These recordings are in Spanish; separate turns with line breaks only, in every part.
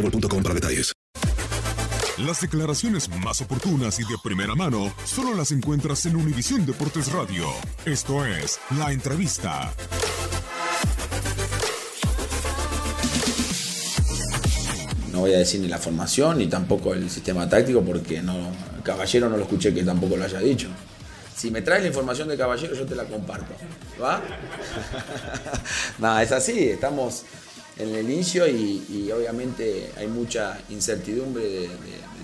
boostmobile.com para detalles.
Las declaraciones más oportunas y de primera mano solo las encuentras en Univisión Deportes Radio. Esto es La Entrevista.
No voy a decir ni la formación ni tampoco el sistema táctico porque no, Caballero no lo escuché que tampoco lo haya dicho. Si me traes la información de Caballero yo te la comparto. ¿Va? no, es así, estamos en el inicio y, obviamente hay mucha incertidumbre de,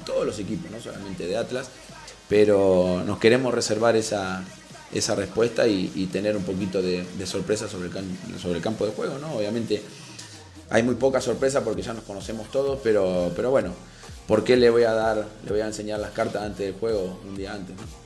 todos los equipos, no solamente de Atlas, pero nos queremos reservar esa, esa respuesta y, y, tener un poquito de, de sorpresa sobre el, sobre el, campo de juego, ¿no? Obviamente hay muy poca sorpresa porque ya nos conocemos todos, pero, pero bueno, ¿por qué le voy a dar, le voy a enseñar las cartas antes del juego, un día antes, ¿no?